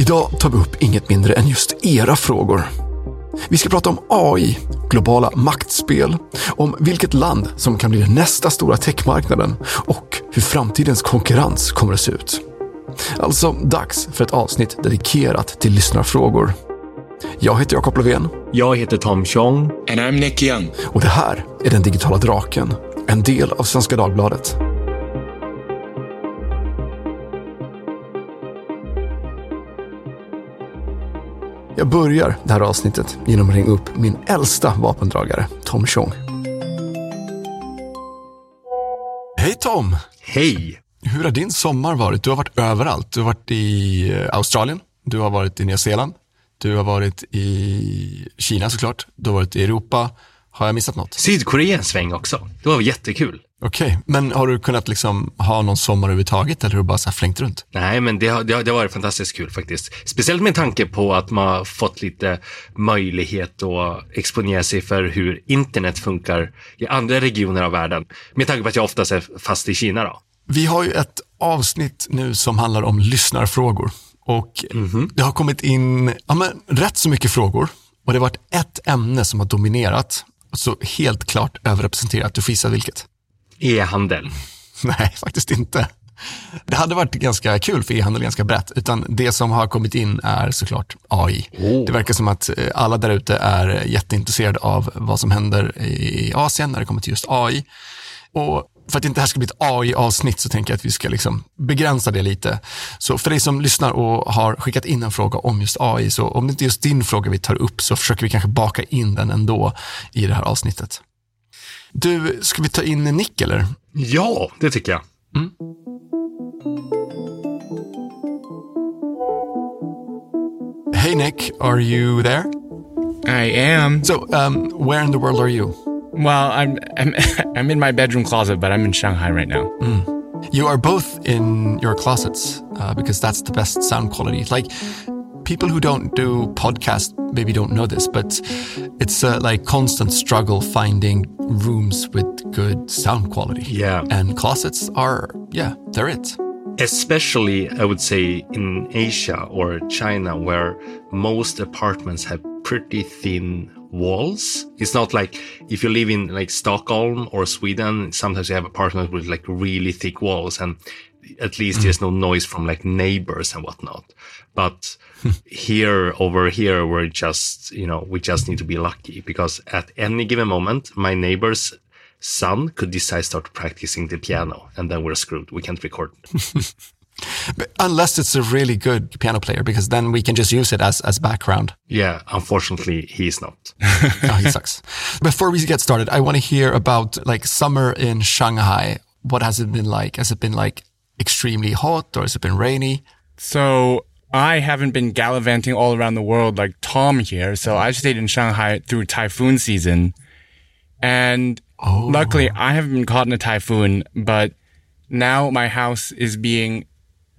Idag tar vi upp inget mindre än just era frågor. Vi ska prata om AI, globala maktspel, om vilket land som kan bli den nästa stora techmarknaden och hur framtidens konkurrens kommer att se ut. Alltså dags för ett avsnitt dedikerat till lyssnarfrågor. Jag heter Jakob Löfven. Jag heter Tom Chong. And I'm Nick Young. Och det här är Den digitala draken, en del av Svenska Dagbladet. Jag börjar det här avsnittet genom att ringa upp min äldsta vapendragare, Tom Chong. Hej Tom! Hej! Hur har din sommar varit? Du har varit överallt. Du har varit i eh, Australien, du har varit i Nya Zeeland, du har varit i Kina såklart, du har varit i Europa. Har jag missat något? Sydkorea en sväng också. Det var jättekul. Okej, okay. men har du kunnat liksom ha någon sommar överhuvudtaget eller har du bara så flängt runt? Nej, men det har, det, har, det har varit fantastiskt kul faktiskt. Speciellt med tanke på att man har fått lite möjlighet att exponera sig för hur internet funkar i andra regioner av världen. Med tanke på att jag oftast är fast i Kina då. Vi har ju ett avsnitt nu som handlar om lyssnarfrågor och mm -hmm. det har kommit in ja, men, rätt så mycket frågor och det har varit ett ämne som har dominerat så helt klart överrepresenterat. Du får gissa vilket? E-handel. Nej, faktiskt inte. Det hade varit ganska kul för e-handel är ganska brett, utan det som har kommit in är såklart AI. Oh. Det verkar som att eh, alla där ute är jätteintresserade av vad som händer i Asien när det kommer till just AI. Och för att inte det här ska bli ett AI-avsnitt så tänker jag att vi ska liksom begränsa det lite. Så för dig som lyssnar och har skickat in en fråga om just AI, så om det inte är just din fråga vi tar upp så försöker vi kanske baka in den ändå i det här avsnittet. Du, ska vi ta in Nick eller? Ja, det tycker jag. Mm. Hey Nick, are you there? I am. So, um, where in the world are you? Well, I'm I'm I'm in my bedroom closet, but I'm in Shanghai right now. Mm. You are both in your closets uh, because that's the best sound quality. Like people who don't do podcast maybe don't know this, but it's a like constant struggle finding rooms with good sound quality. Yeah, and closets are yeah they're it. Especially, I would say in Asia or China, where most apartments have pretty thin walls. It's not like if you live in like Stockholm or Sweden, sometimes you have apartments with like really thick walls and at least mm. there's no noise from like neighbors and whatnot. But here, over here, we're just, you know, we just need to be lucky because at any given moment, my neighbor's son could decide to start practicing the piano and then we're screwed. We can't record. But unless it's a really good piano player, because then we can just use it as, as background. Yeah, unfortunately, he's not. oh, he sucks. Before we get started, I want to hear about like summer in Shanghai. What has it been like? Has it been like extremely hot or has it been rainy? So I haven't been gallivanting all around the world like Tom here. So I stayed in Shanghai through typhoon season. And oh. luckily I haven't been caught in a typhoon, but now my house is being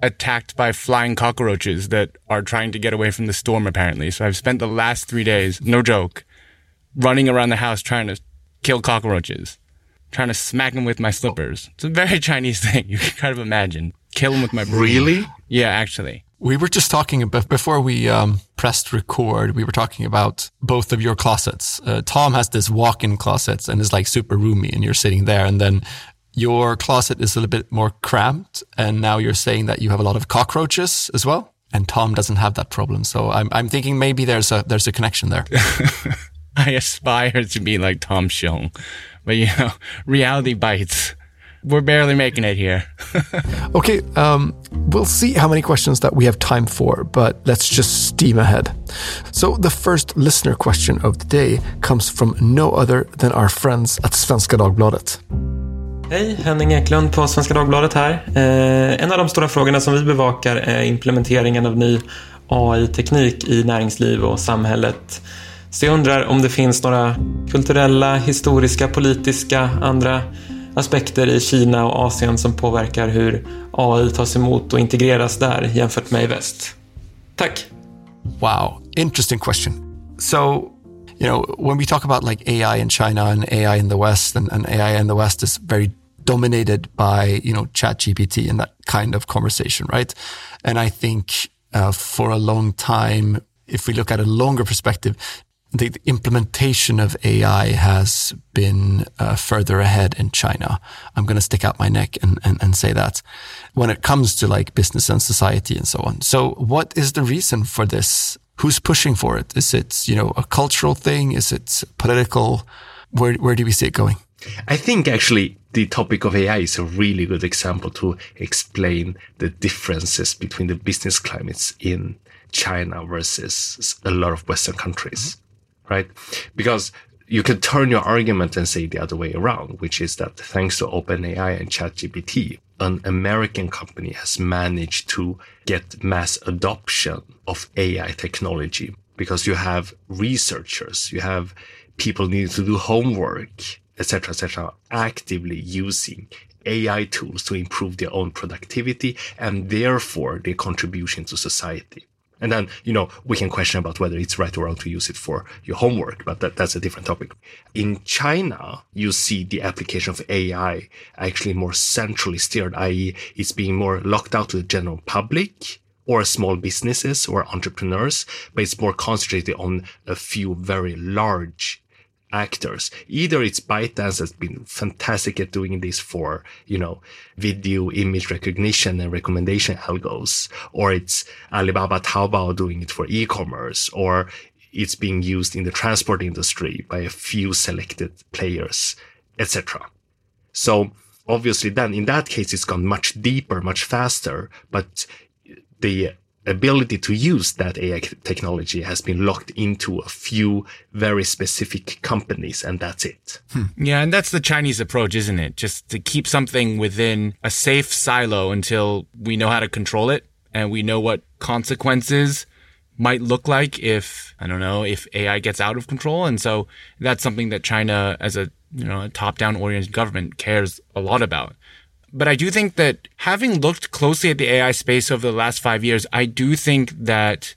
attacked by flying cockroaches that are trying to get away from the storm, apparently. So I've spent the last three days, no joke, running around the house trying to kill cockroaches, trying to smack him with my slippers. It's a very Chinese thing. You can kind of imagine. Kill him with my broom. Really? Yeah, actually. We were just talking about before we um, pressed record. We were talking about both of your closets. Uh, Tom has this walk-in closet and is like super roomy, and you're sitting there. And then your closet is a little bit more cramped, and now you're saying that you have a lot of cockroaches as well. And Tom doesn't have that problem, so I'm I'm thinking maybe there's a there's a connection there. I aspire to be like Tom Xiong, but you know, reality bites. We're barely making it here. okay, um, we'll see how many questions that we have time for, but let's just steam ahead. So, the first listener question of the day comes from no other than our friends at Svenska Dagbladet. Hej, Henning Eklund på Svenska Dagbladet här. Eh, en av de stora frågorna som vi bevakar är implementeringen av ny AI-teknik i näringsliv och samhället. Så jag undrar om det finns några kulturella, historiska, politiska, andra aspekter i Kina och Asien som påverkar hur AI tas emot och integreras där jämfört med i väst. Tack! Wow, interesting question. So, you know, when we talk about like AI in China and AI in the West, and, and AI in the West is very dominated by, you know, chat GPT and that kind of conversation, right? And I think uh, for a long time, if we look at a longer perspective, the, implementation of AI has been uh, further ahead in China. I'm going to stick out my neck and, and, and say that when it comes to like business and society and so on. So what is the reason for this? Who's pushing for it? Is it, you know, a cultural thing? Is it political? Where, where do we see it going? I think actually the topic of AI is a really good example to explain the differences between the business climates in China versus a lot of Western countries, mm-hmm. Right? Because you can turn your argument and say the other way around, which is that thanks to OpenAI and ChatGPT, an American company has managed to get mass adoption of AI technology because you have researchers, you have people need to do homework, etc., etc., actively using AI tools to improve their own productivity and therefore their contribution to society. And then, you know, we can question about whether it's right or wrong to use it for your homework, but that, that's a different topic. In China, you see the application of AI actually more centrally steered, i.e. it's being more locked out to the general public or small businesses or entrepreneurs, but it's more concentrated on a few very large actors. Either it's ByteDance has been fantastic at doing this for, you know, video image recognition and recommendation algos, or it's Alibaba Taobao doing it for e-commerce, or it's being used in the transport industry by a few selected players, etc. So obviously then in that case, it's gone much deeper, much faster, but the ability to use that AI technology has been locked into a few very specific companies, and that's it. Hmm. Yeah, and that's the Chinese approach, isn't it? Just to keep something within a safe silo until we know how to control it and we know what consequences might look like if I don't know if AI gets out of control. And so that's something that China, as a you know a top-down oriented government, cares a lot about. But I do think that having looked closely at the AI space over the last five years, I do think that,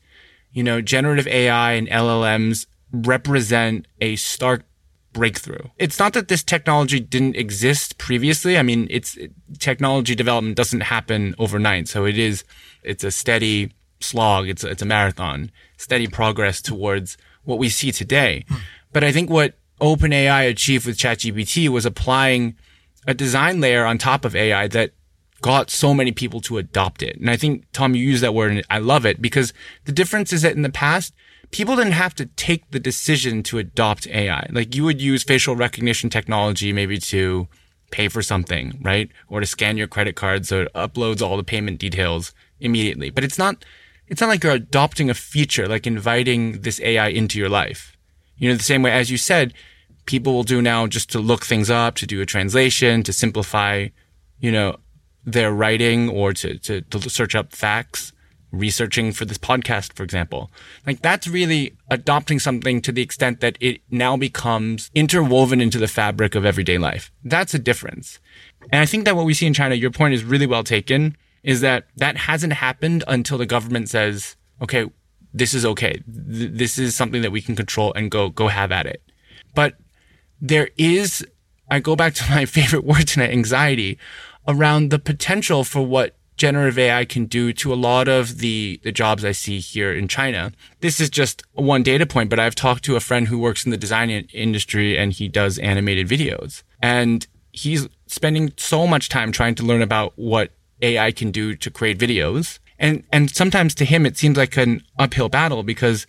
you know, generative AI and LLMs represent a stark breakthrough. It's not that this technology didn't exist previously. I mean, it's technology development doesn't happen overnight. So it is, it's a steady slog. It's a, it's a marathon, steady progress towards what we see today. Hmm. But I think what OpenAI achieved with ChatGPT was applying a design layer on top of AI that got so many people to adopt it. And I think, Tom, you use that word and I love it because the difference is that in the past, people didn't have to take the decision to adopt AI. Like you would use facial recognition technology maybe to pay for something, right? Or to scan your credit card so it uploads all the payment details immediately. But it's not, it's not like you're adopting a feature, like inviting this AI into your life. You know, the same way as you said, people will do now just to look things up, to do a translation, to simplify, you know, their writing or to, to, to search up facts, researching for this podcast, for example. Like that's really adopting something to the extent that it now becomes interwoven into the fabric of everyday life. That's a difference. And I think that what we see in China, your point is really well taken, is that that hasn't happened until the government says, okay, this is okay. Th- this is something that we can control and go, go have at it. But there is, I go back to my favorite word tonight, anxiety around the potential for what generative AI can do to a lot of the, the jobs I see here in China. This is just one data point, but I've talked to a friend who works in the design industry and he does animated videos and he's spending so much time trying to learn about what AI can do to create videos. And, and sometimes to him, it seems like an uphill battle because,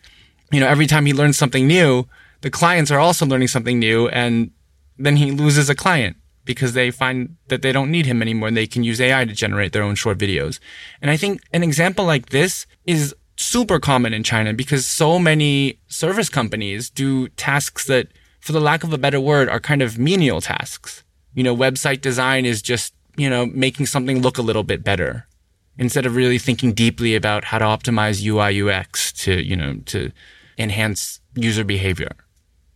you know, every time he learns something new, the clients are also learning something new and then he loses a client because they find that they don't need him anymore and they can use AI to generate their own short videos. And I think an example like this is super common in China because so many service companies do tasks that, for the lack of a better word, are kind of menial tasks. You know, website design is just, you know, making something look a little bit better instead of really thinking deeply about how to optimize UI UX to, you know, to enhance user behavior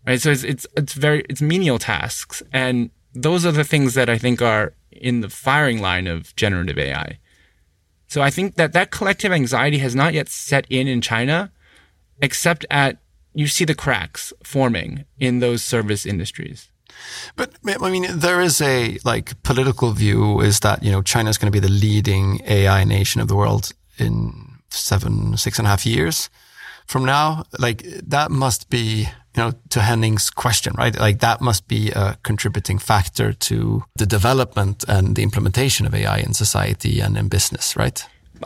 right? So it's, it's, it's very, it's menial tasks. And those are the things that I think are in the firing line of generative AI. So I think that that collective anxiety has not yet set in in China, except at you see the cracks forming in those service industries. But I mean, there is a like political view is that you know China is going to be the leading AI nation of the world in seven, six and a half years from now, like that must be, you know, to Henning's question, right? Like that must be a contributing factor to the development and the implementation of AI in society and in business, right?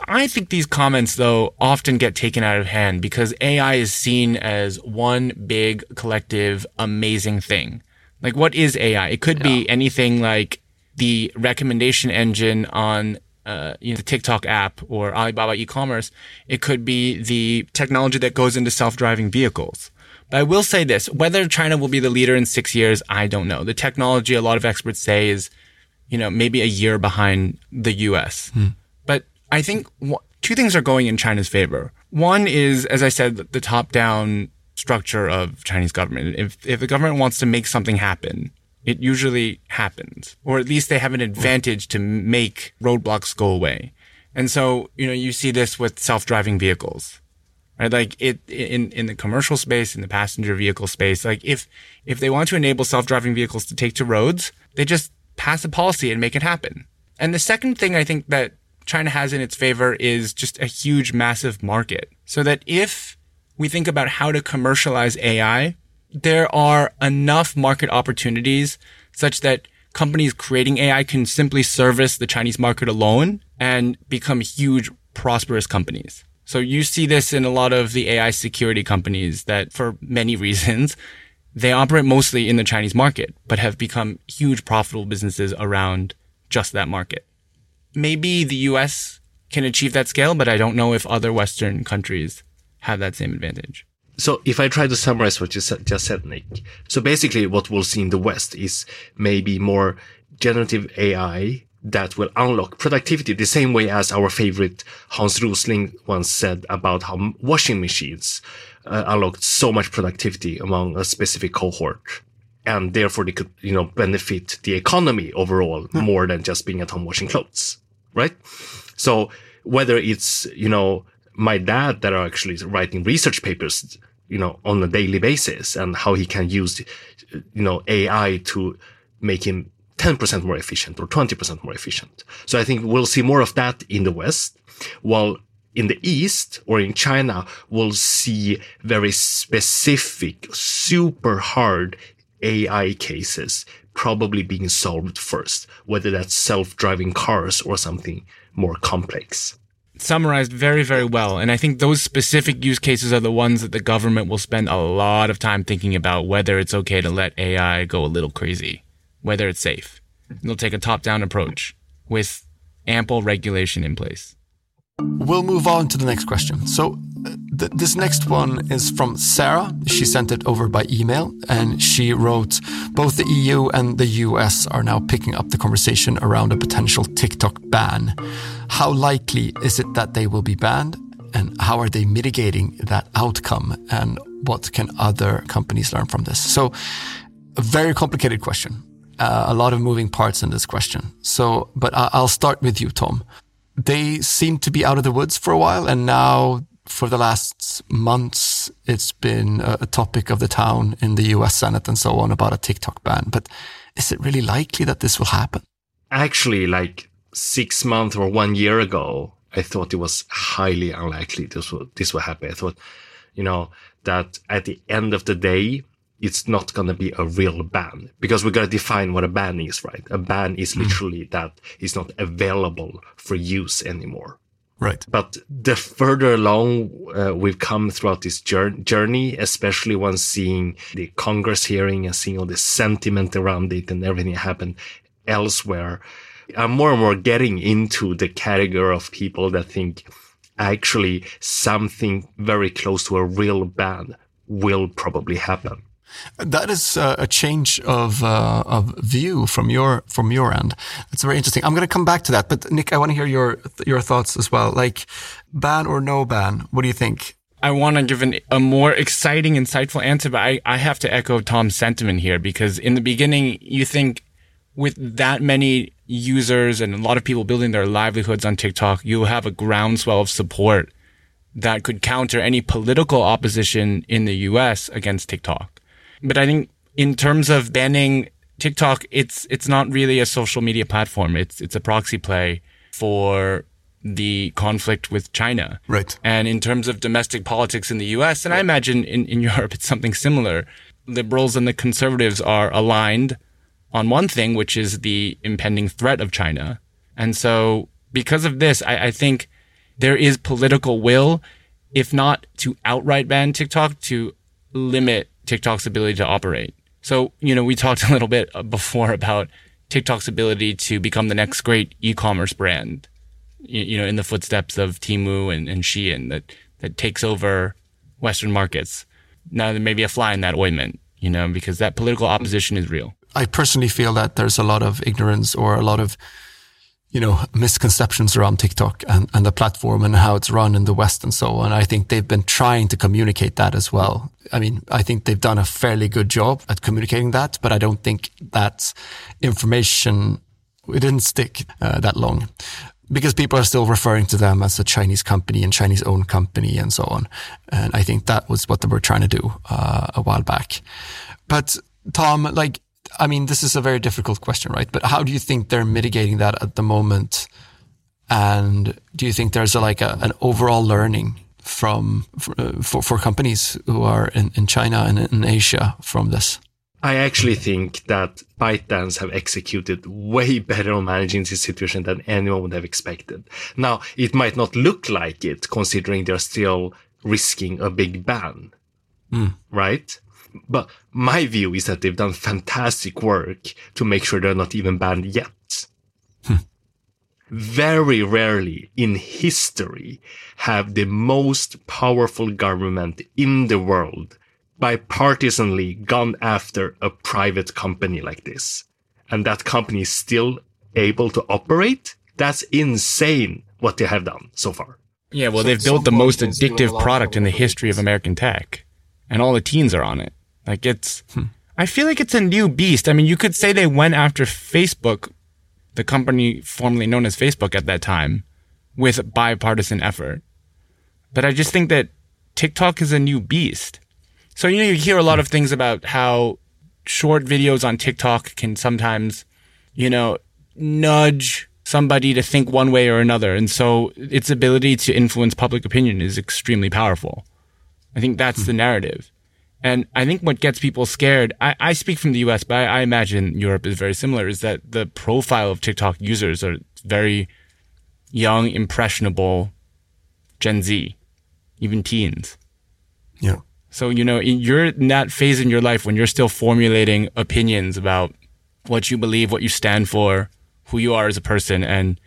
I think these comments, though, often get taken out of hand because AI is seen as one big, collective, amazing thing. Like, what is AI? It could yeah. be anything like the recommendation engine on uh, you know, the TikTok app or Alibaba e-commerce. It could be the technology that goes into self-driving vehicles. But I will say this, whether China will be the leader in six years, I don't know. The technology, a lot of experts say is, you know, maybe a year behind the US. Hmm. But I think two things are going in China's favor. One is, as I said, the top down structure of Chinese government. If, if the government wants to make something happen, it usually happens, or at least they have an advantage to make roadblocks go away. And so, you know, you see this with self-driving vehicles, right? Like it in, in the commercial space, in the passenger vehicle space, like if, if they want to enable self-driving vehicles to take to roads, they just pass a policy and make it happen. And the second thing I think that China has in its favor is just a huge, massive market. So that if we think about how to commercialize AI, there are enough market opportunities such that companies creating AI can simply service the Chinese market alone and become huge, prosperous companies. So you see this in a lot of the AI security companies that for many reasons, they operate mostly in the Chinese market, but have become huge profitable businesses around just that market. Maybe the US can achieve that scale, but I don't know if other Western countries have that same advantage. So if I try to summarize what you just said, Nick, so basically what we'll see in the West is maybe more generative AI that will unlock productivity the same way as our favorite Hans Rosling once said about how washing machines uh, unlocked so much productivity among a specific cohort. And therefore they could, you know, benefit the economy overall mm. more than just being at home washing clothes. Right? So whether it's, you know, my dad that are actually writing research papers, you know, on a daily basis and how he can use, you know, AI to make him 10% more efficient or 20% more efficient. So I think we'll see more of that in the West, while in the East or in China, we'll see very specific, super hard AI cases probably being solved first, whether that's self-driving cars or something more complex summarized very, very well. And I think those specific use cases are the ones that the government will spend a lot of time thinking about whether it's okay to let AI go a little crazy, whether it's safe. And they'll take a top down approach with ample regulation in place. We'll move on to the next question. So, th- this next one is from Sarah. She sent it over by email and she wrote Both the EU and the US are now picking up the conversation around a potential TikTok ban. How likely is it that they will be banned? And how are they mitigating that outcome? And what can other companies learn from this? So, a very complicated question. Uh, a lot of moving parts in this question. So, but I- I'll start with you, Tom they seem to be out of the woods for a while, and now for the last months, it's been a, topic of the town in the US Senate and so on about a TikTok ban. But is it really likely that this will happen? Actually, like six months or one year ago, I thought it was highly unlikely this will, this will happen. I thought, you know, that at the end of the day, it's not going to be a real ban because we got to define what a ban is, right? A ban is hmm. literally mm. that it's not available for use anymore. Right. But the further along uh, we've come throughout this journey, especially once seeing the Congress hearing and seeing all the sentiment around it and everything happened elsewhere, I'm more and more getting into the category of people that think actually something very close to a real ban will probably happen. That is uh, a change of uh, of view from your from your end. That's very interesting. I'm going to come back to that, but Nick, I want to hear your your thoughts as well. Like ban or no ban, what do you think? I want to give an, a more exciting, insightful answer, but I, I have to echo Tom's sentiment here because in the beginning, you think with that many users and a lot of people building their livelihoods on TikTok, you'll have a groundswell of support that could counter any political opposition in the US against TikTok. But I think in terms of banning TikTok, it's it's not really a social media platform. It's it's a proxy play for the conflict with China. Right. And in terms of domestic politics in the US, and I imagine in, in Europe it's something similar, liberals and the conservatives are aligned on one thing, which is the impending threat of China. And so because of this, I, I think there is political will, if not to outright ban TikTok, to limit TikTok's ability to operate. So, you know, we talked a little bit uh, before about TikTok's ability to become the next great e-commerce brand, you, you know, in the footsteps of Temu and, and Shein that, that takes over Western markets. Now there may be a fly in that ointment, you know, because that political opposition is real. I personally feel that there's a lot of ignorance or a lot of you know, misconceptions around TikTok and, and the platform and how it's run in the West and so on. I think they've been trying to communicate that as well. I mean, I think they've done a fairly good job at communicating that, but I don't think that information, it didn't stick uh, that long because people are still referring to them as a Chinese company and Chinese owned company and so on. And I think that was what they were trying to do uh, a while back. But Tom, like, I mean, this is a very difficult question, right? But how do you think they're mitigating that at the moment? And do you think there's a, like a, an overall learning from for, for companies who are in, in China and in Asia from this? I actually think that ByteDance have executed way better on managing this situation than anyone would have expected. Now, it might not look like it considering they're still risking a big ban, mm. right? But my view is that they've done fantastic work to make sure they're not even banned yet. Hmm. Very rarely in history have the most powerful government in the world bipartisanly gone after a private company like this. And that company is still able to operate. That's insane what they have done so far. Yeah, well, so they've built the most addictive product in the history of American tech, and all the teens are on it. Like it's, hmm. I feel like it's a new beast. I mean, you could say they went after Facebook, the company formerly known as Facebook at that time, with bipartisan effort. But I just think that TikTok is a new beast. So, you know, you hear a lot of things about how short videos on TikTok can sometimes, you know, nudge somebody to think one way or another. And so its ability to influence public opinion is extremely powerful. I think that's the narrative. And I think what gets people scared, I, I speak from the US, but I, I, imagine Europe is very similar, is that the profile of TikTok users are very young, impressionable Gen Z, even teens. Yeah. So, you know, you're in that phase in your life when you're still formulating opinions about what you believe, what you stand for, who you are as a person. And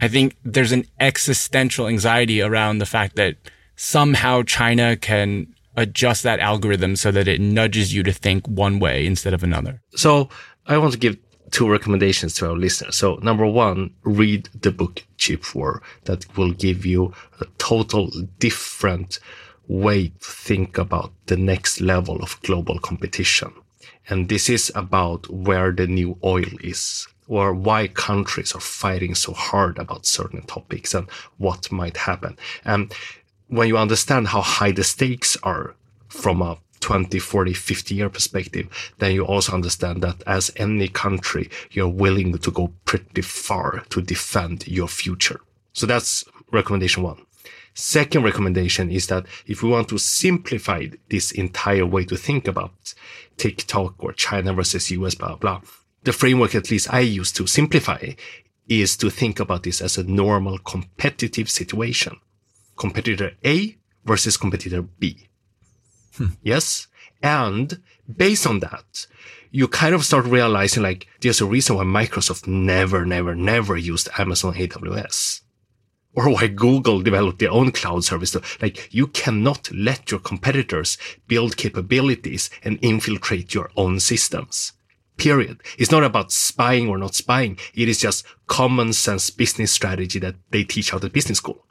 I think there's an existential anxiety around the fact that somehow China can adjust that algorithm so that it nudges you to think one way instead of another? So I want to give two recommendations to our listeners. So number one, read the book Chip War that will give you a total different way to think about the next level of global competition. And this is about where the new oil is or why countries are fighting so hard about certain topics and what might happen. And when you understand how high the stakes are from a 20, 40, 50 year perspective, then you also understand that as any country, you're willing to go pretty far to defend your future. So that's recommendation one. Second recommendation is that if we want to simplify this entire way to think about TikTok or China versus US, blah, blah, the framework at least I use to simplify is to think about this as a normal competitive situation competitor A versus competitor B. Hmm. Yes. And based on that, you kind of start realizing like there's a reason why Microsoft never, never, never used Amazon AWS or why Google developed their own cloud service. Like you cannot let your competitors build capabilities and infiltrate your own systems. Period. It's not about spying or not spying. It is just common sense business strategy that they teach out at business school.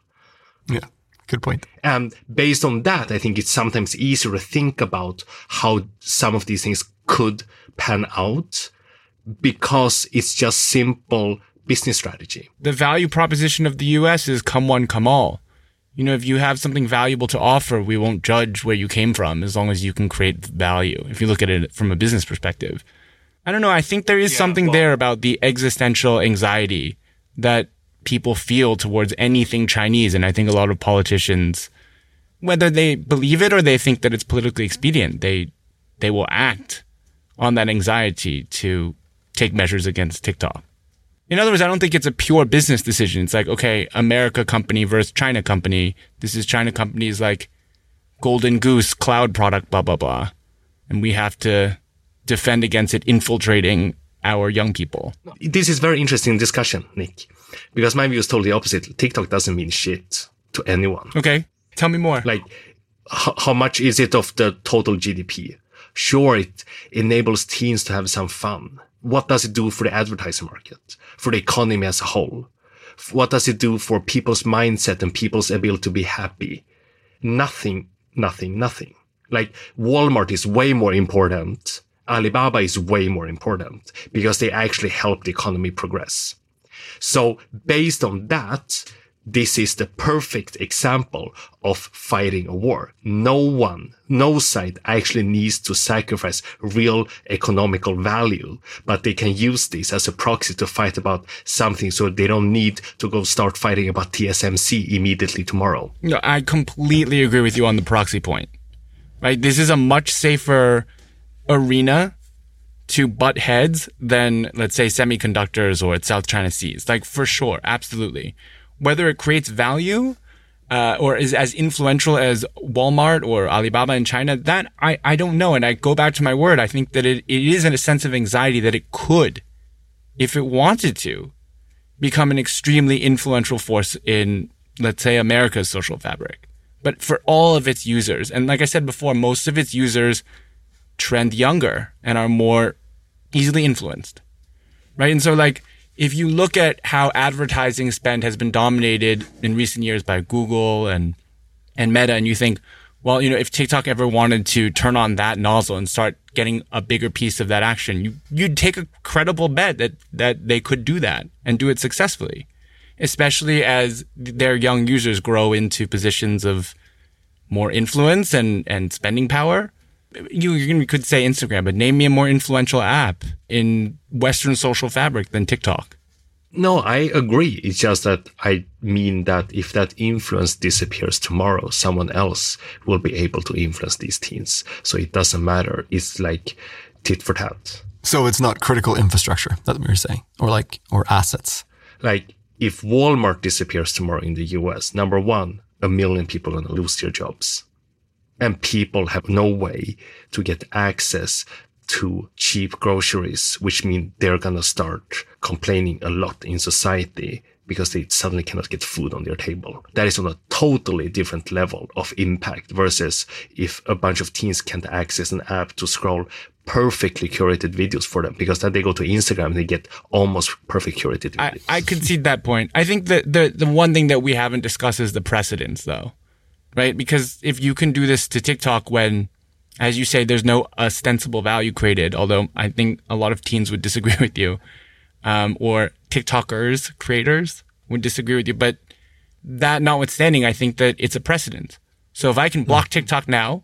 Yeah. Good point. And based on that, I think it's sometimes easier to think about how some of these things could pan out because it's just simple business strategy. The value proposition of the US is come one, come all. You know, if you have something valuable to offer, we won't judge where you came from as long as you can create value. If you look at it from a business perspective, I don't know. I think there is yeah, something well, there about the existential anxiety that people feel towards anything Chinese. And I think a lot of politicians, whether they believe it or they think that it's politically expedient, they, they will act on that anxiety to take measures against TikTok. In other words, I don't think it's a pure business decision. It's like, okay, America company versus China company. This is China company's like golden goose cloud product, blah, blah, blah. And we have to defend against it infiltrating our young people. This is very interesting discussion, Nick, because my view is totally opposite. TikTok doesn't mean shit to anyone. Okay. Tell me more. Like, h- how much is it of the total GDP? Sure, it enables teens to have some fun. What does it do for the advertising market, for the economy as a whole? What does it do for people's mindset and people's ability to be happy? Nothing, nothing, nothing. Like Walmart is way more important. Alibaba is way more important because they actually help the economy progress. So based on that, this is the perfect example of fighting a war. No one, no side actually needs to sacrifice real economical value, but they can use this as a proxy to fight about something so they don't need to go start fighting about TSMC immediately tomorrow. No, I completely agree with you on the proxy point. Right? This is a much safer arena to butt heads than, let's say, semiconductors or South China Seas. Like, for sure, absolutely whether it creates value uh, or is as influential as Walmart or Alibaba in China, that I, I don't know. And I go back to my word. I think that it, it is in a sense of anxiety that it could, if it wanted to, become an extremely influential force in, let's say, America's social fabric. But for all of its users, and like I said before, most of its users trend younger and are more easily influenced. Right. And so like, if you look at how advertising spend has been dominated in recent years by Google and and Meta, and you think, well, you know, if TikTok ever wanted to turn on that nozzle and start getting a bigger piece of that action, you you'd take a credible bet that that they could do that and do it successfully, especially as their young users grow into positions of more influence and and spending power you, you could say Instagram, but name me a more influential app in Western social fabric than TikTok. No, I agree. It's just that I mean that if that influence disappears tomorrow, someone else will be able to influence these teens. So it doesn't matter. It's like tit for tat. So it's not critical infrastructure. That's what you're saying, or like, or assets. Like if Walmart disappears tomorrow in the US, number one, a million people are going to lose their jobs and people have no way to get access to cheap groceries, which means they're going to start complaining a lot in society because they suddenly cannot get food on their table. That is on a totally different level of impact versus if a bunch of teens can't access an app to scroll perfectly curated videos for them because then they go to Instagram and they get almost perfect curated videos. I, I concede that point. I think that the, the one thing that we haven't discussed is the precedence though right? Because if you can do this to TikTok when, as you say, there's no ostensible value created, although I think a lot of teens would disagree with you, um, or TikTokers, creators would disagree with you. But that notwithstanding, I think that it's a precedent. So if I can block TikTok now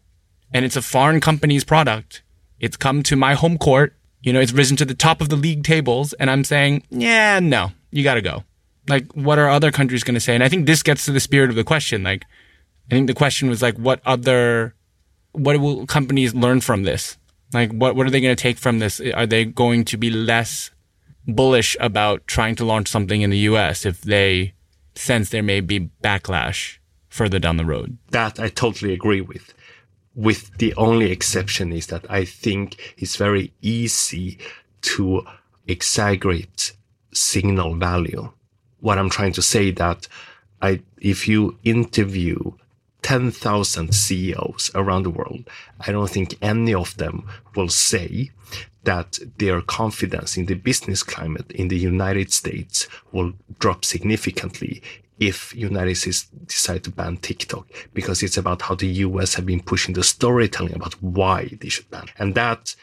and it's a foreign company's product, it's come to my home court, you know, it's risen to the top of the league tables and I'm saying, yeah, no, you got to go. Like, what are other countries going to say? And I think this gets to the spirit of the question. Like, I think the question was like, what other, what will companies learn from this? Like, what, what are they going to take from this? Are they going to be less bullish about trying to launch something in the US if they sense there may be backlash further down the road? That I totally agree with. With the only exception is that I think it's very easy to exaggerate signal value. What I'm trying to say that I, if you interview 10,000 CEOs around the world, I don't think any of them will say that their confidence in the business climate in the United States will drop significantly if United States decide to ban TikTok because it's about how the US have been pushing the storytelling about why they should ban. And that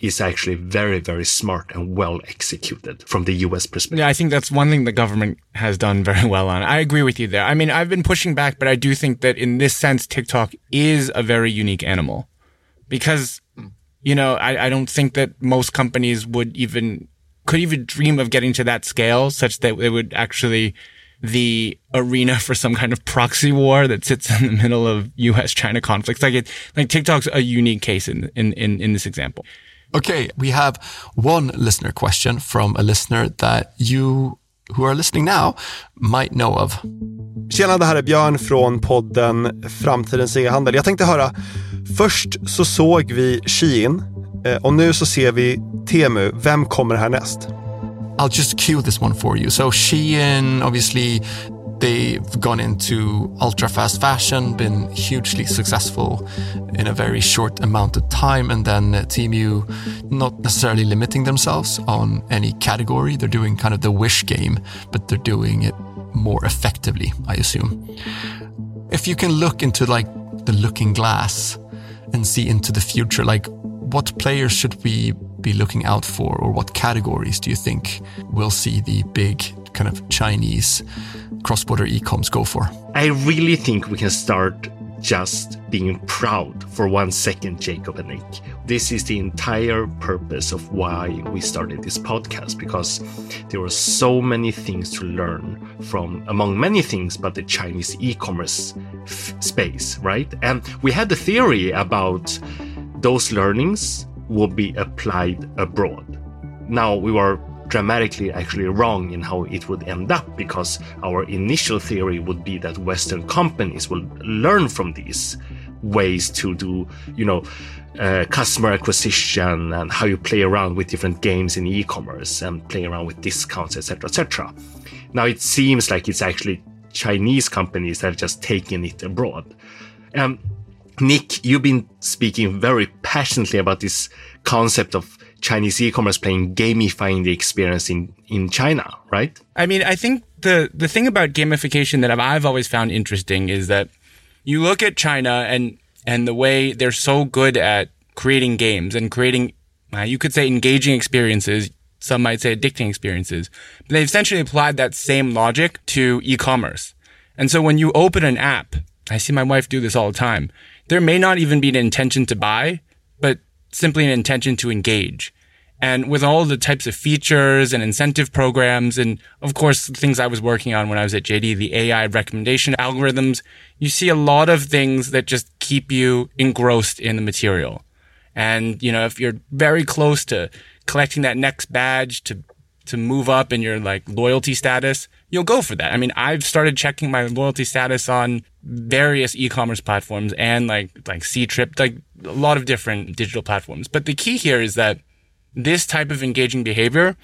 is actually very, very smart and well executed from the US perspective. Yeah, I think that's one thing the government has done very well on. I agree with you there. I mean, I've been pushing back, but I do think that in this sense, TikTok is a very unique animal because, you know, I, I don't think that most companies would even, could even dream of getting to that scale such that they would actually the arena for some kind of proxy war that sits in the middle of US China conflicts. Like it, like TikTok's a unique case in, in, in, in this example. Okay, we have one listener question from a listener that you who are listening now might know of. Tjena, det här är Björn från podden Framtidens e-handel. Jag tänkte höra, först så såg vi Shein eh, och nu så ser vi Temu. Vem kommer härnäst? I'll just cue this one for you. So Shein, obviously, they've gone into ultra fast fashion, been hugely successful in a very short amount of time, and then Temu not necessarily limiting themselves on any category. They're doing kind of the wish game, but they're doing it more effectively, I assume. If you can look into like the looking glass and see into the future, like what players should we be looking out for, or what categories do you think will see the big kind of Chinese cross-border e-coms go for? I really think we can start just being proud for one second, Jacob and Nick. This is the entire purpose of why we started this podcast because there were so many things to learn from, among many things, but the Chinese e commerce space, right? And we had the theory about those learnings will be applied abroad. Now we were dramatically actually wrong in how it would end up because our initial theory would be that Western companies will learn from these ways to do, you know, uh, customer acquisition and how you play around with different games in e-commerce and play around with discounts, etc., etc. Now it seems like it's actually Chinese companies that have just taken it abroad. Um, Nick, you've been speaking very passionately about this concept of Chinese e-commerce playing gamifying the experience in, in China, right? I mean, I think the, the thing about gamification that I've I've always found interesting is that you look at China and, and the way they're so good at creating games and creating, uh, you could say engaging experiences. Some might say addicting experiences. But they've essentially applied that same logic to e-commerce. And so when you open an app, I see my wife do this all the time. There may not even be an intention to buy, simply an intention to engage. And with all the types of features and incentive programs, and of course, things I was working on when I was at JD, the AI recommendation algorithms, you see a lot of things that just keep you engrossed in the material. And, you know, if you're very close to collecting that next badge to, to move up in your like loyalty status, you'll go for that. I mean, I've started checking my loyalty status on various e-commerce platforms and like, like Ctrip, like a lot of different digital platforms. But the key here is that this type of engaging behavior,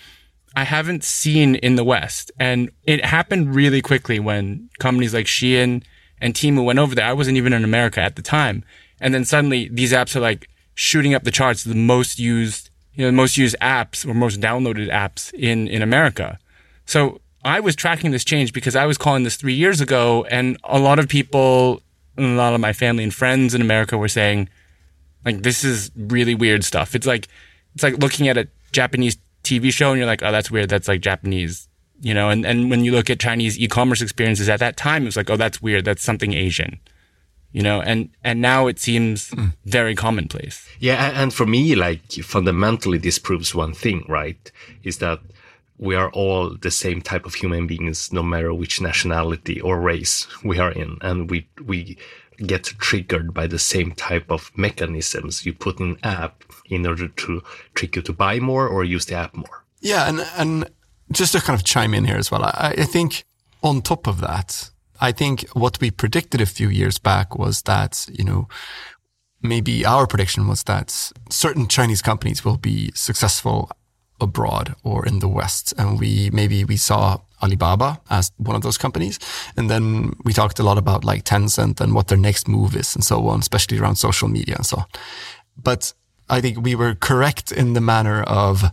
I haven't seen in the West. And it happened really quickly when companies like Shein and Temu went over there. I wasn't even in America at the time. And then suddenly these apps are like shooting up the charts, the most used, you know, the most used apps or most downloaded apps in, in America. So I was tracking this change because I was calling this three years ago and a lot of people, a lot of my family and friends in America were saying, like, this is really weird stuff. It's like, it's like looking at a Japanese TV show and you're like, oh, that's weird. That's like Japanese, you know, and, and when you look at Chinese e-commerce experiences at that time, it was like, oh, that's weird. That's something Asian, you know, and, and now it seems mm. very commonplace. Yeah. And for me, like fundamentally, this proves one thing, right? Is that we are all the same type of human beings, no matter which nationality or race we are in. And we, we get triggered by the same type of mechanisms you put in an app in order to trick you to buy more or use the app more. Yeah. And, and just to kind of chime in here as well, I, I think on top of that, I think what we predicted a few years back was that, you know, maybe our prediction was that certain Chinese companies will be successful abroad or in the West. And we maybe we saw Alibaba as one of those companies. And then we talked a lot about like Tencent and what their next move is and so on, especially around social media and so on. But I think we were correct in the manner of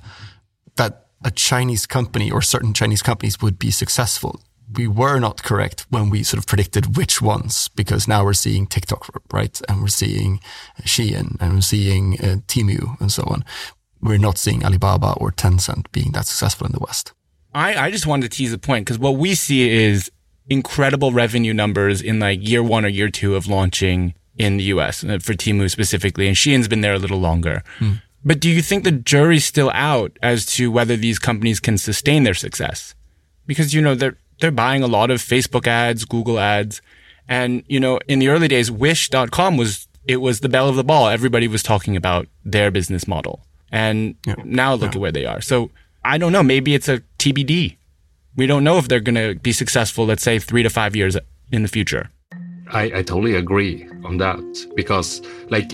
that a Chinese company or certain Chinese companies would be successful. We were not correct when we sort of predicted which ones, because now we're seeing TikTok, right? And we're seeing Shein and we're seeing uh, Temu and so on we're not seeing Alibaba or Tencent being that successful in the West. I, I just wanted to tease a point because what we see is incredible revenue numbers in like year one or year two of launching in the US uh, for Temu specifically. And Shein's been there a little longer. Mm. But do you think the jury's still out as to whether these companies can sustain their success? Because, you know, they're, they're buying a lot of Facebook ads, Google ads. And, you know, in the early days, wish.com was, it was the belle of the ball. Everybody was talking about their business model. And yeah. now look yeah. at where they are. So I don't know. Maybe it's a TBD. We don't know if they're going to be successful, let's say three to five years in the future. I, I totally agree on that because, like,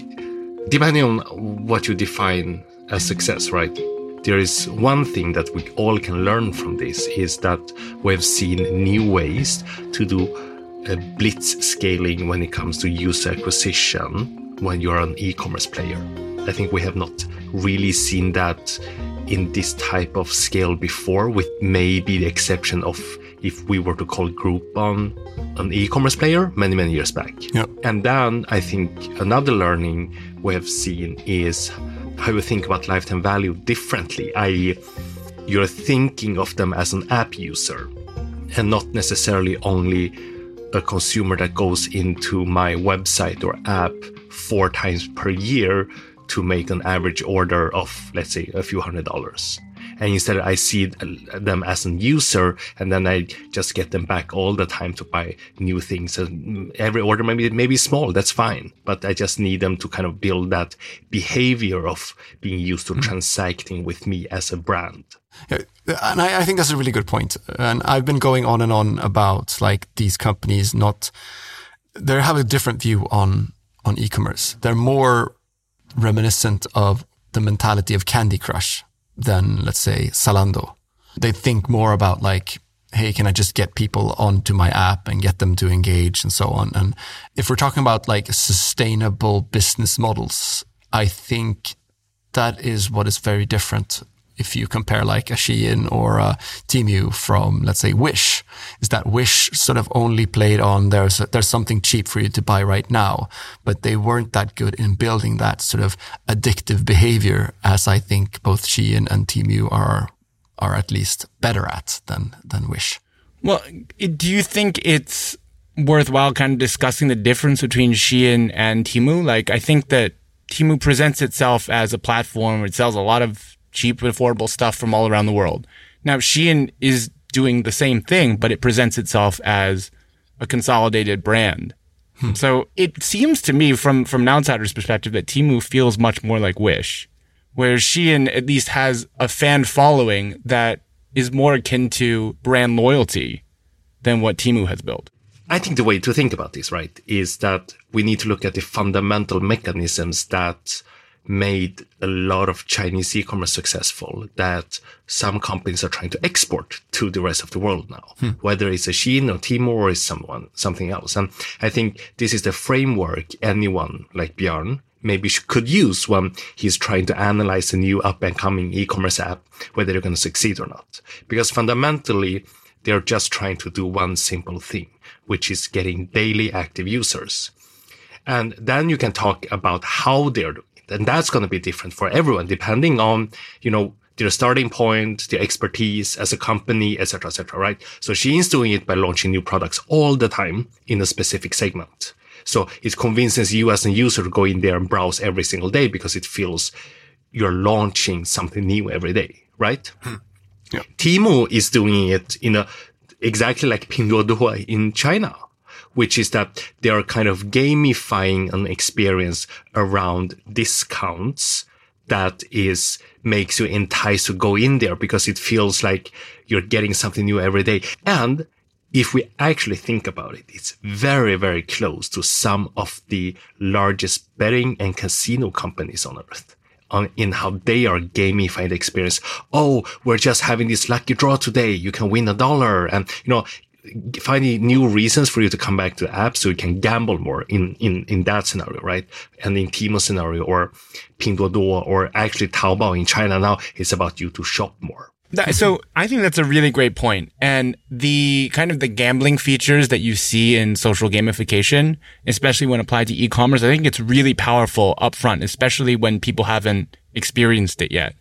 depending on what you define as success, right? There is one thing that we all can learn from this is that we've seen new ways to do a blitz scaling when it comes to user acquisition when you're an e-commerce player. I think we have not really seen that in this type of scale before, with maybe the exception of if we were to call Groupon an e-commerce player many, many years back. Yep. And then I think another learning we have seen is how you think about lifetime value differently, i.e., you're thinking of them as an app user and not necessarily only a consumer that goes into my website or app four times per year to make an average order of, let's say, a few hundred dollars. And instead, I see them as an user, and then I just get them back all the time to buy new things. And every order maybe maybe small, that's fine, but I just need them to kind of build that behavior of being used to mm. transacting with me as a brand. Yeah, and I, I think that's a really good point. And I've been going on and on about like these companies not they have a different view on on e-commerce. They're more reminiscent of the mentality of Candy Crush than, let's say, Zalando. They think more about like, hey, can I just get people onto my app and get them to engage and so on? And if we're talking about like sustainable business models, I think that is what is very different if you compare like a Shein or a Temu from, let's say, Wish, is that Wish sort of only played on there's, there's something cheap for you to buy right now, but they weren't that good in building that sort of addictive behavior as I think both Shein and Temu are, are at least better at than, than Wish. Well, do you think it's worthwhile kind of discussing the difference between Shein and Temu? Like, I think that Temu presents itself as a platform. It sells a lot of cheap, affordable stuff from all around the world. Now, Shein is doing the same thing, but it presents itself as a consolidated brand. Hmm. So it seems to me from, from an outsider's perspective that Temu feels much more like Wish, whereas Shein at least has a fan following that is more akin to brand loyalty than what Temu has built. I think the way to think about this, right, is that we need to look at the fundamental mechanisms that made a lot of Chinese e-commerce successful that some companies are trying to export to the rest of the world now, hmm. whether it's a Shein or Temu or someone, something else. And I think this is the framework anyone like Björn maybe could use when he's trying to analyze a new up and coming e-commerce app, whether they're going to succeed or not. Because fundamentally, they're just trying to do one simple thing, which is getting daily active users. And then you can talk about how they're and that's going to be different for everyone depending on, you know, their starting point, their expertise as a company, etc., etc. right? So Shein's doing it by launching new products all the time in a specific segment. So it convinces you as a user to go in there and browse every single day because it feels you're launching something new every day, right? Hmm. Yeah. Temu is doing it in a exactly like Pinduoduo in China which is that they are kind of gamifying an experience around discounts that is makes you enticed to go in there because it feels like you're getting something new every day. And if we actually think about it, it's very, very close to some of the largest betting and casino companies on earth. On, in how they are gamifying the experience. Oh, we're just having this lucky draw today. You can win a dollar. And, you know, finding new reasons for you to come back to the app so you can gamble more in, in, in that scenario, right? And in Temu scenario or Pinduoduo or actually Taobao in China now, it's about you to shop more. So I think that's a really great point. And the kind of the gambling features that you see in social gamification, especially when applied to e-commerce, I think it's really powerful upfront, especially when people haven't experienced it yet.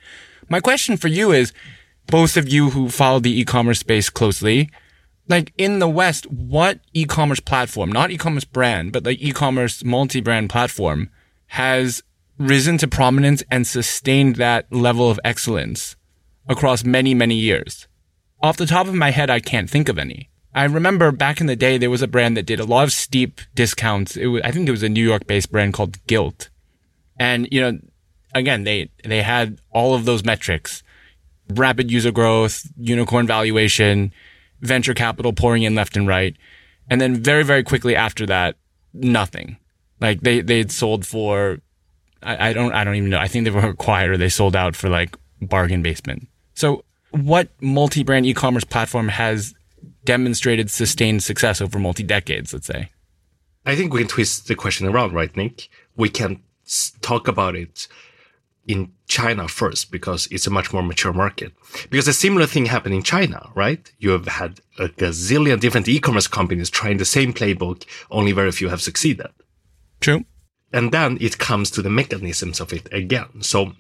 My question for you is, both of you who follow the e-commerce space closely, like in the West, what e-commerce platform, not e-commerce brand, but like e-commerce multi-brand platform has risen to prominence and sustained that level of excellence across many, many years? Off the top of my head, I can't think of any. I remember back in the day, there was a brand that did a lot of steep discounts. Was, I think it was a New York based brand called Gilt. And, you know, again, they, they had all of those metrics, rapid user growth, unicorn valuation, venture capital pouring in left and right. And then very, very quickly after that, nothing. Like they, they had sold for, I, I don't, I don't even know. I think they were acquired or they sold out for like bargain basement. So what multi-brand e-commerce platform has demonstrated sustained success over multi decades, let's say? I think we can twist the question around, right, Nick? We can talk about it in China first because it's a much more mature market. Because a similar thing happened in China, right? You have had a gazillion different e-commerce companies trying the same playbook, only very few have succeeded. True. And then it comes to the mechanisms of it again. So,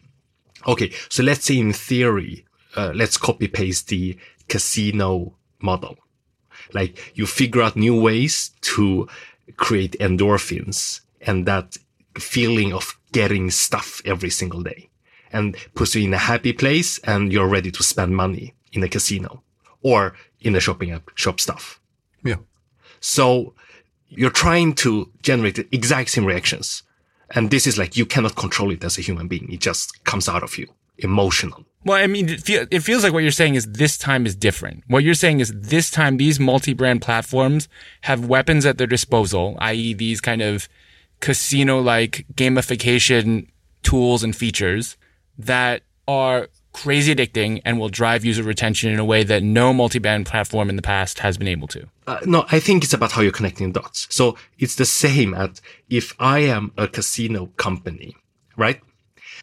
okay, so let's say in theory, uh, let's copy paste the casino model. Like you figure out new ways to create endorphins and that feeling of getting stuff every single day and puts you in a happy place and you're ready to spend money in a casino or in a shopping app, shop stuff. Yeah. So you're trying to generate the exact same reactions. And this is like, you cannot control it as a human being. It just comes out of you emotional. Well, I mean, it, feel, it feels like what you're saying is this time is different. What you're saying is this time these multi-brand platforms have weapons at their disposal, i.e. these kind of casino-like gamification tools and features that are crazy addicting and will drive user retention in a way that no multi-band platform in the past has been able to. Uh, no, I think it's about how you're connecting dots. So it's the same as if I am a casino company, right?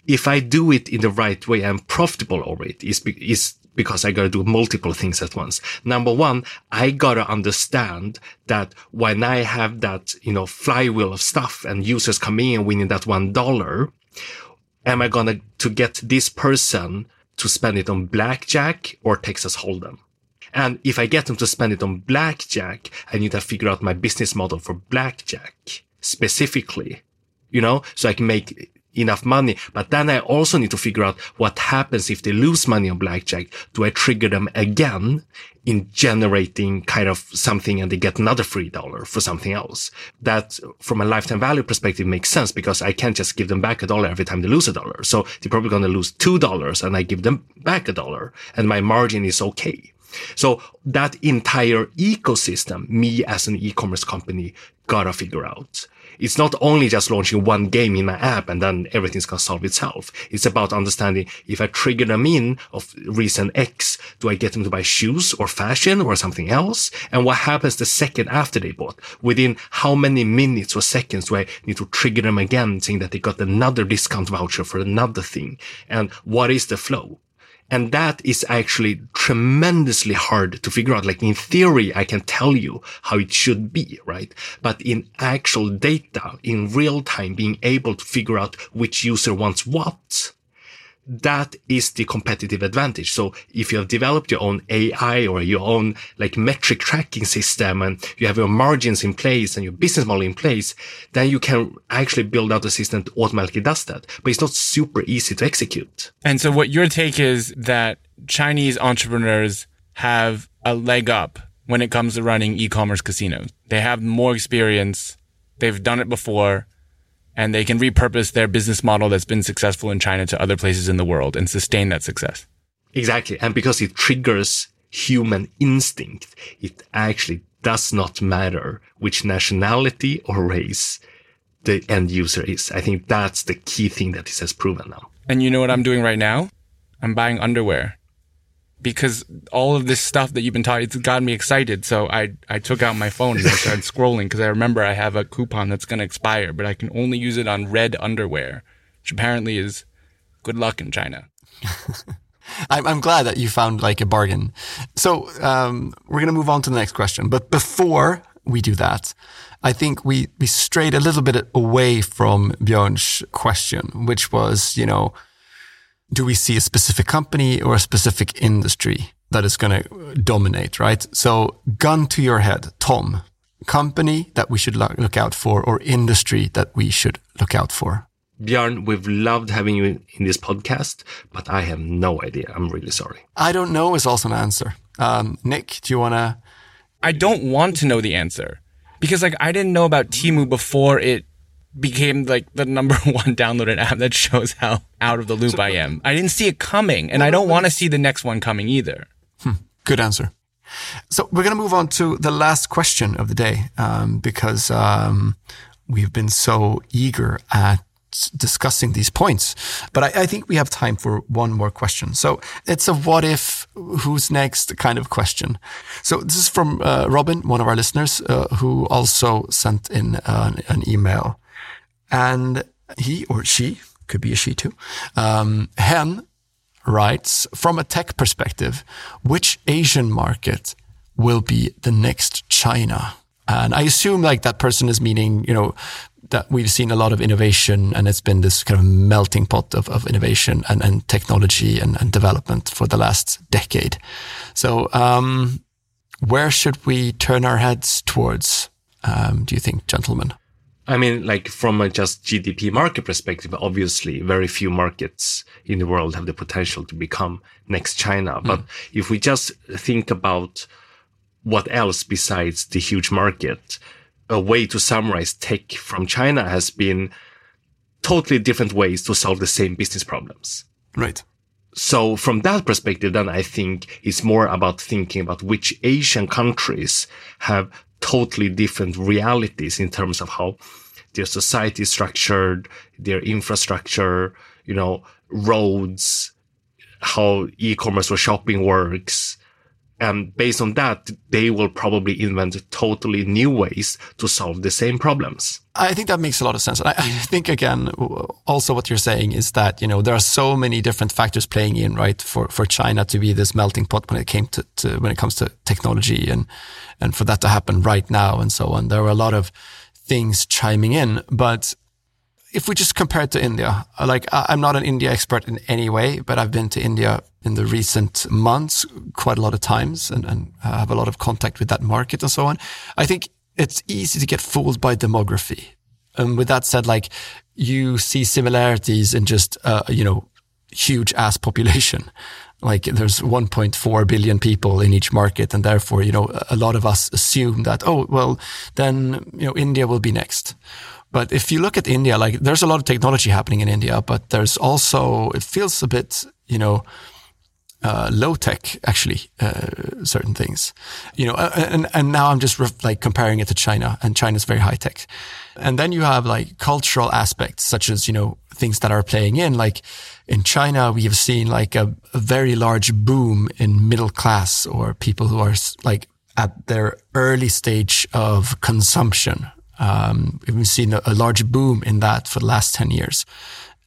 if I do it in the right way, I'm profitable over it is, is because I gotta do multiple things at once. Number one, I gotta understand that when I have that, you know, flywheel of stuff and users coming and winning that one dollar, am I gonna to get this person to spend it on blackjack or Texas Hold'em? And if I get them to spend it on blackjack, I need to figure out my business model for blackjack specifically, you know, so I can make enough money. But then I also need to figure out what happens if they lose money on blackjack. Do I trigger them again in generating kind of something and they get another free dollar for something else? That from a lifetime value perspective makes sense because I can't just give them back a dollar every time they lose a dollar. So they're probably going to lose two dollars and I give them back a dollar and my margin is okay. So that entire ecosystem, me as an e-commerce company gotta figure out it's not only just launching one game in my app and then everything's going to solve itself. It's about understanding if I trigger them in of reason X, do I get them to buy shoes or fashion or something else? And what happens the second after they bought? Within how many minutes or seconds do I need to trigger them again saying that they got another discount voucher for another thing? And what is the flow? And that is actually tremendously hard to figure out. Like in theory, I can tell you how it should be, right? But in actual data, in real time, being able to figure out which user wants what, that is the competitive advantage. So if you have developed your own AI or your own like metric tracking system and you have your margins in place and your business model in place, then you can actually build out a system that automatically does that. But it's not super easy to execute. And so what your take is that Chinese entrepreneurs have a leg up when it comes to running e-commerce casinos. They have more experience. They've done it before and they can repurpose their business model that's been successful in China to other places in the world and sustain that success. Exactly. And because it triggers human instinct, it actually does not matter which nationality or race the end user is. I think that's the key thing that this has proven now. And you know what I'm doing right now? I'm buying underwear because all of this stuff that you've been talking, it's gotten me excited. So I, I took out my phone and I started scrolling because I remember I have a coupon that's going to expire, but I can only use it on red underwear, which apparently is good luck in China. I'm, I'm glad that you found like a bargain. So um, we're going to move on to the next question. But before we do that, I think we, we strayed a little bit away from Björn's question, which was, you know, do we see a specific company or a specific industry that is going to dominate, right? So gun to your head, Tom, company that we should look out for or industry that we should look out for? Björn, we've loved having you in this podcast, but I have no idea. I'm really sorry. I don't know is also an answer. Um, Nick, do you want to I don't want to know the answer because like I didn't know about Temu before it became like the number one downloaded app that shows how out of the loop I am. I didn't see it coming and I don't want to see the next one coming either. Hmm. Good answer. So we're going to move on to the last question of the day um, because um, we've been so eager at discussing these points. But I, I, think we have time for one more question. So it's a what if, who's next kind of question. So this is from uh, Robin, one of our listeners, uh, who also sent in uh, an email. And he or she, could be a she too, um, Hen writes, from a tech perspective, which Asian market will be the next China? And I assume like that person is meaning, you know, that we've seen a lot of innovation and it's been this kind of melting pot of, of innovation and, and technology and, and development for the last decade. So, um, where should we turn our heads towards, um, do you think, gentlemen? I mean, like from a just GDP market perspective, obviously very few markets in the world have the potential to become next China. Mm. But if we just think about what else besides the huge market, a way to summarize tech from China has been totally different ways to solve the same business problems. Right. So from that perspective, then I think it's more about thinking about which Asian countries have totally different realities in terms of how their society is structured, their infrastructure, you know, roads, how e-commerce or shopping works, and based on that, they will probably invent totally new ways to solve the same problems. I think that makes a lot of sense. I, I think again, also what you're saying is that, you know, there are so many different factors playing in, right? For, for China to be this melting pot when it came to, to when it comes to technology and, and for that to happen right now and so on. There are a lot of things chiming in, but if we just compare it to India, uh, like I'm not an India expert in any way, but I've been to India in the recent months quite a lot of times and, and uh, have a lot of contact with that market and so on. I think it's easy to get fooled by demography. And with that said, like you see similarities in just, uh, you know, huge ass population. Like there's 1.4 billion people in each market. And therefore, you know, a lot of us assume that, oh, well, then, you know, India will be next. But if you look at India, like there's a lot of technology happening in India, but there's also, it feels a bit, you know, uh, low tech actually uh, certain things. You know and and now i'm just like comparing it to china and china's very high tech and then you have like cultural aspects such as you know things that are playing in. Like in china we have seen like a, a very large boom in middle class or people who are like at their early stage of consumption um, we've seen a, a large boom in that for the last 10 years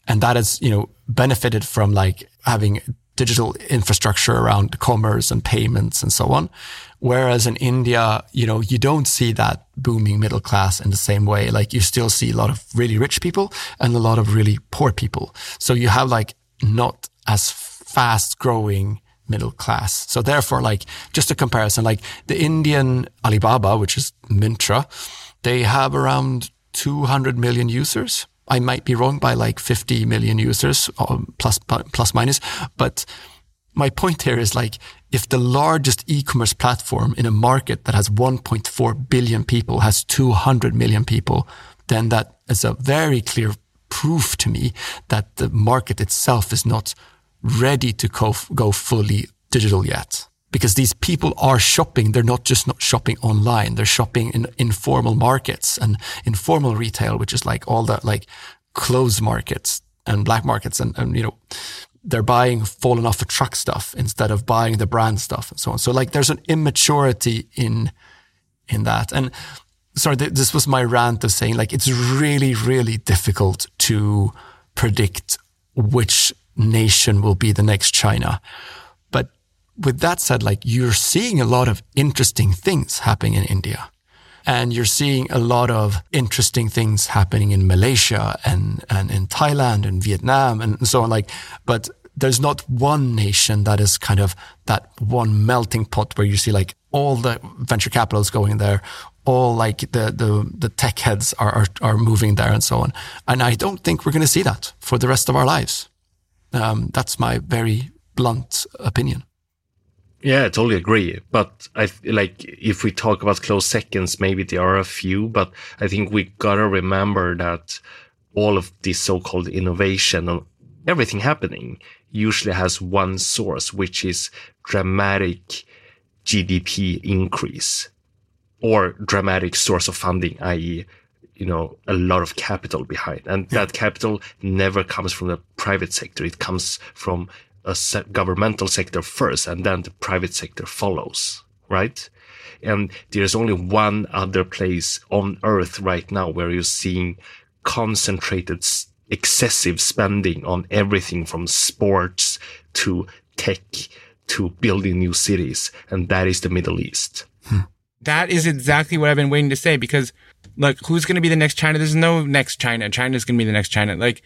and that has you know benefited from like having digital infrastructure around commerce and payments and so on. Whereas in India, you know, you don't see that booming middle class in the same way. Like you still see a lot of really rich people and a lot of really poor people. So you have like not as fast growing middle class. So therefore, like just a comparison, like the Indian Alibaba, which is Myntra, they have around 200 million users I might be wrong by like 50 million users plus, plus minus. But my point here is like, if the largest e-commerce platform in a market that has 1.4 billion people has 200 million people, then that is a very clear proof to me that the market itself is not ready to go fully digital yet because these people are shopping. They're not just not shopping online. They're shopping in informal markets and informal retail, which is like all the like clothes markets and black markets. And, and, you know, they're buying fallen off a truck stuff instead of buying the brand stuff and so on. So like there's an immaturity in, in that. And sorry, th- this was my rant of saying like, it's really, really difficult to predict which nation will be the next China with that said, like you're seeing a lot of interesting things happening in India. And you're seeing a lot of interesting things happening in Malaysia and, and in Thailand and Vietnam and so on. Like, but there's not one nation that is kind of that one melting pot where you see like all the venture capitals going there, all like the, the, the tech heads are, are, are moving there and so on. And I don't think we're going to see that for the rest of our lives. Um, that's my very blunt opinion. Yeah, I totally agree. But I like if we talk about close seconds, maybe there are a few, but I think we gotta remember that all of this so-called innovation and everything happening usually has one source, which is dramatic GDP increase or dramatic source of funding, i.e., you know, a lot of capital behind. And yeah. that capital never comes from the private sector. It comes from a se- governmental sector first and then the private sector follows, right? And there's only one other place on earth right now where you're seeing concentrated excessive spending on everything from sports to tech to building new cities. And that is the Middle East. Hmm. That is exactly what I've been waiting to say because like who's going to be the next China? There's no next China. China's going to be the next China. Like,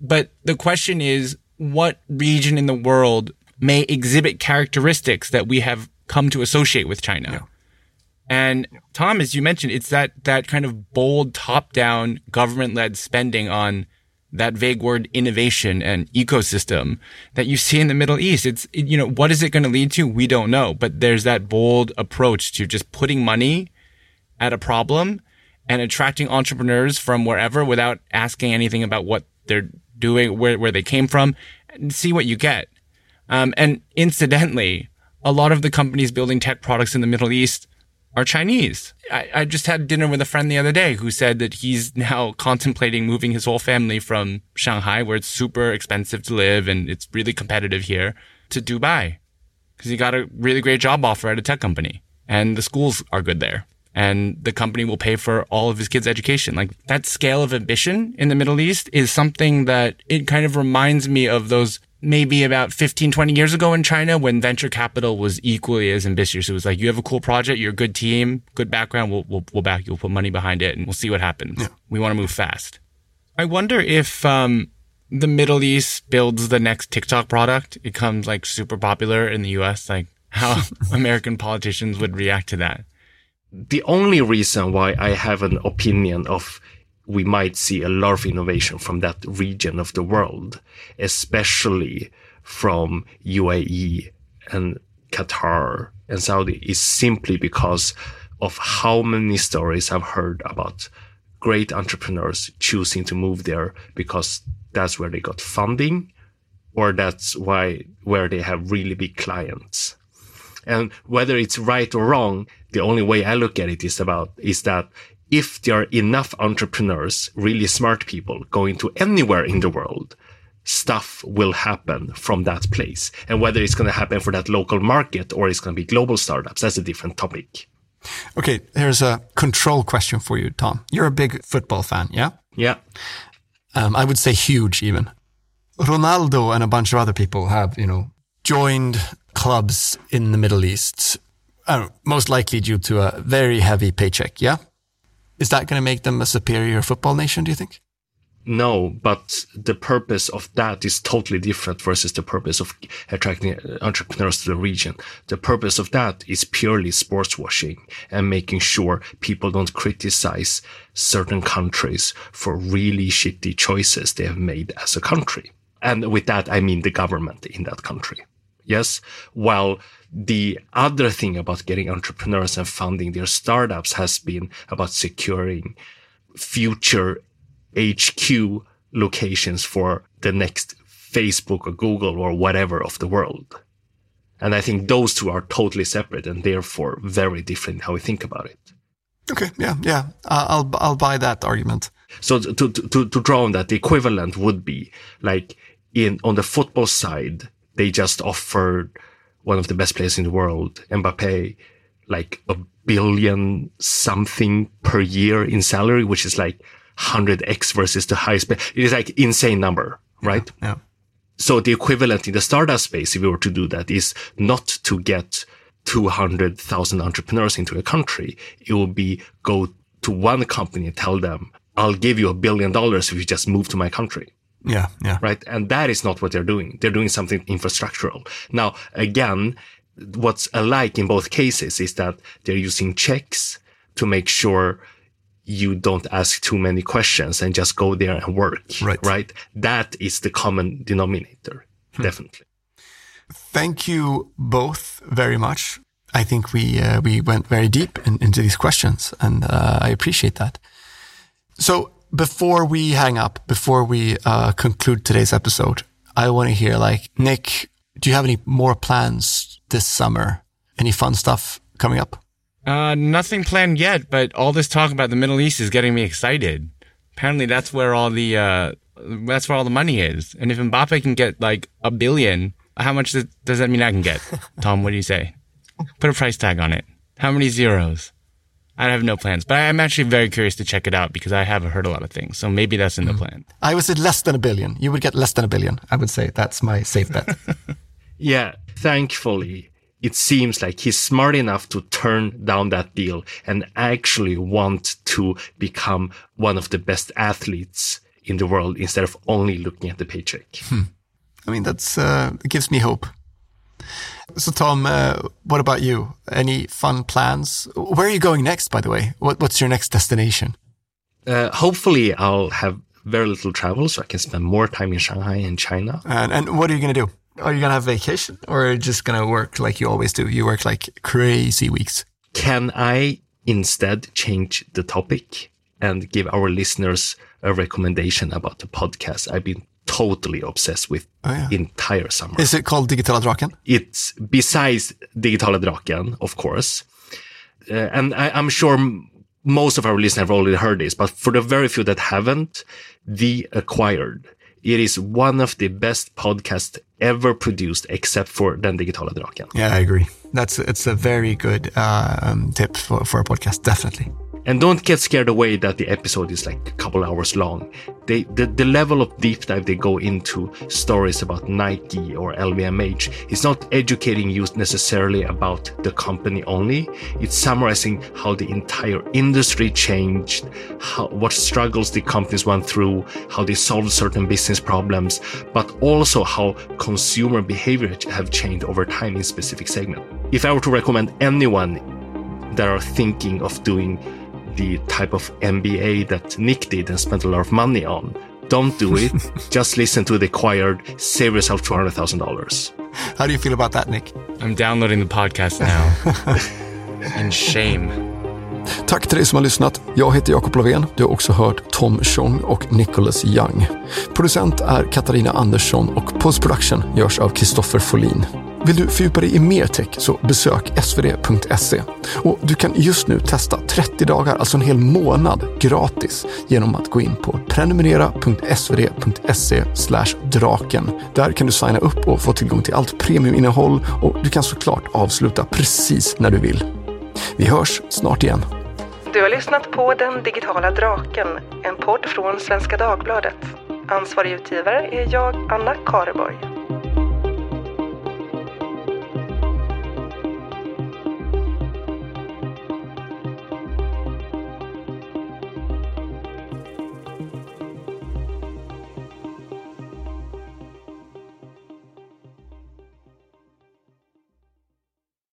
but the question is what region in the world may exhibit characteristics that we have come to associate with China? Yeah. And Tom, as you mentioned, it's that, that kind of bold top down government led spending on that vague word innovation and ecosystem that you see in the Middle East. It's, you know, what is it going to lead to? We don't know, but there's that bold approach to just putting money at a problem and attracting entrepreneurs from wherever without asking anything about what they're doing, where, where they came from and see what you get. Um, and incidentally, a lot of the companies building tech products in the Middle East are Chinese. I, I, just had dinner with a friend the other day who said that he's now contemplating moving his whole family from Shanghai, where it's super expensive to live and it's really competitive here, to Dubai. Because he got a really great job offer at a tech company and the schools are good there. And the company will pay for all of his kids' education. Like that scale of ambition in the Middle East is something that it kind of reminds me of those maybe about 15, 20 years ago in China when venture capital was equally as ambitious. It was like, you have a cool project, you're a good team, good background, we'll, we'll, we'll back you, we'll put money behind it and we'll see what happens. Yeah. We want to move fast. I wonder if, um, the Middle East builds the next TikTok product. It becomes like super popular in the US, like how American politicians would react to that. The only reason why I have an opinion of we might see a lot of innovation from that region of the world, especially from UAE and Qatar and Saudi is simply because of how many stories I've heard about great entrepreneurs choosing to move there because that's where they got funding or that's why where they have really big clients. And whether it's right or wrong, the only way I look at it is about, is that if there are enough entrepreneurs, really smart people going to anywhere in the world, stuff will happen from that place. And whether it's going to happen for that local market or it's going to be global startups, that's a different topic. Okay, here's a control question for you, Tom. You're a big football fan, yeah? Yeah. Um, I would say huge even. Ronaldo and a bunch of other people have, you know, joined clubs in the Middle East, uh, most likely due to a very heavy paycheck, yeah? Is that going to make them a superior football nation, do you think? No, but the purpose of that is totally different versus the purpose of attracting entrepreneurs to the region. The purpose of that is purely sports washing and making sure people don't criticize certain countries for really shitty choices they have made as a country. And with that, I mean the government in that country. Yes. While the other thing about getting entrepreneurs and funding their startups has been about securing future HQ locations for the next Facebook or Google or whatever of the world. And I think those two are totally separate and therefore very different how we think about it. Okay. Yeah. Yeah. Uh, I'll, I'll buy that argument. So to, to, to draw on that, the equivalent would be like in, on the football side, they just offered one of the best players in the world, Mbappe, like a billion something per year in salary, which is like 100x versus the highest. It is like insane number, right? Yeah. yeah. So the equivalent in the startup space, if we were to do that, is not to get 200,000 entrepreneurs into a country. It will be go to one company and tell them, I'll give you a billion dollars if you just move to my country. Yeah, yeah. Right. And that is not what they're doing. They're doing something infrastructural. Now, again, what's alike in both cases is that they're using checks to make sure you don't ask too many questions and just go there and work. Right. Right. That is the common denominator. Hmm. Definitely. thank you both very much. I think we uh, we went very deep in, into these questions, and uh, I appreciate that. So before we hang up, before we uh, conclude today's episode, I want to hear like Nick. Do you have any more plans this summer? Any fun stuff coming up? Uh, nothing planned yet, but all this talk about the Middle East is getting me excited. Apparently, that's where all the uh, that's where all the money is. And if Mbappe can get like a billion, how much does that mean I can get? Tom, what do you say? Put a price tag on it. How many zeros? I have no plans, but I'm actually very curious to check it out because I have heard a lot of things. So maybe that's in the plan. I would say less than a billion. You would get less than a billion. I would say that's my safe bet. yeah, thankfully, it seems like he's smart enough to turn down that deal and actually want to become one of the best athletes in the world instead of only looking at the paycheck. Hmm. I mean, that's uh, it gives me hope. So, Tom, uh, what about you? Any fun plans? Where are you going next, by the way? What, what's your next destination? Uh, hopefully, I'll have very little travel so I can spend more time in Shanghai and China. And, and what are you going to do? Are you going to have vacation or are you just going to work like you always do? You work like crazy weeks. Can I instead change the topic and give our listeners a recommendation about the podcast I've been totally obsessed with oh, yeah. entire summer. Is it called Digitala Draken? It's besides Digitala Draken, of course. Uh, and I, am sure most of our listeners have already heard this, but for the very few that haven't, The Acquired. It is one of the best podcasts ever produced, except for Den Digitala Draken. Yeah, I agree. That's it's a very good uh, um, tip for, for a podcast, definitely. And don't get scared away that the episode is like a couple hours long. They, the, the level of deep dive they go into stories about Nike or LVMH is not educating you necessarily about the company only. It's summarizing how the entire industry changed, how, what struggles the companies went through, how they solved certain business problems, but also how consumer behavior have changed over time in specific segment. If I were to recommend anyone that are thinking of doing the type of MBA that Nick did and spent a lot of money on. Don't do it. Just listen to the acquired. Save yourself $200,000. How do you feel about that, Nick? I'm downloading the podcast now. In shame. Tack till dig som har lyssnat. Jag heter Jakob Lovén. Du har också hört Tom Chong och Nicholas Young. Producent är Katarina Andersson och postproduktion görs av Kristoffer Folin. Vill du fördjupa dig i mer tech så besök svd.se. Och du kan just nu testa 30 dagar, alltså en hel månad gratis genom att gå in på prenumerera.svd.se draken. Där kan du signa upp och få tillgång till allt premiuminnehåll och du kan såklart avsluta precis när du vill. Vi hörs snart igen. Du har lyssnat på Den digitala draken, en podd från Svenska Dagbladet. Ansvarig utgivare är jag, Anna Kareborg.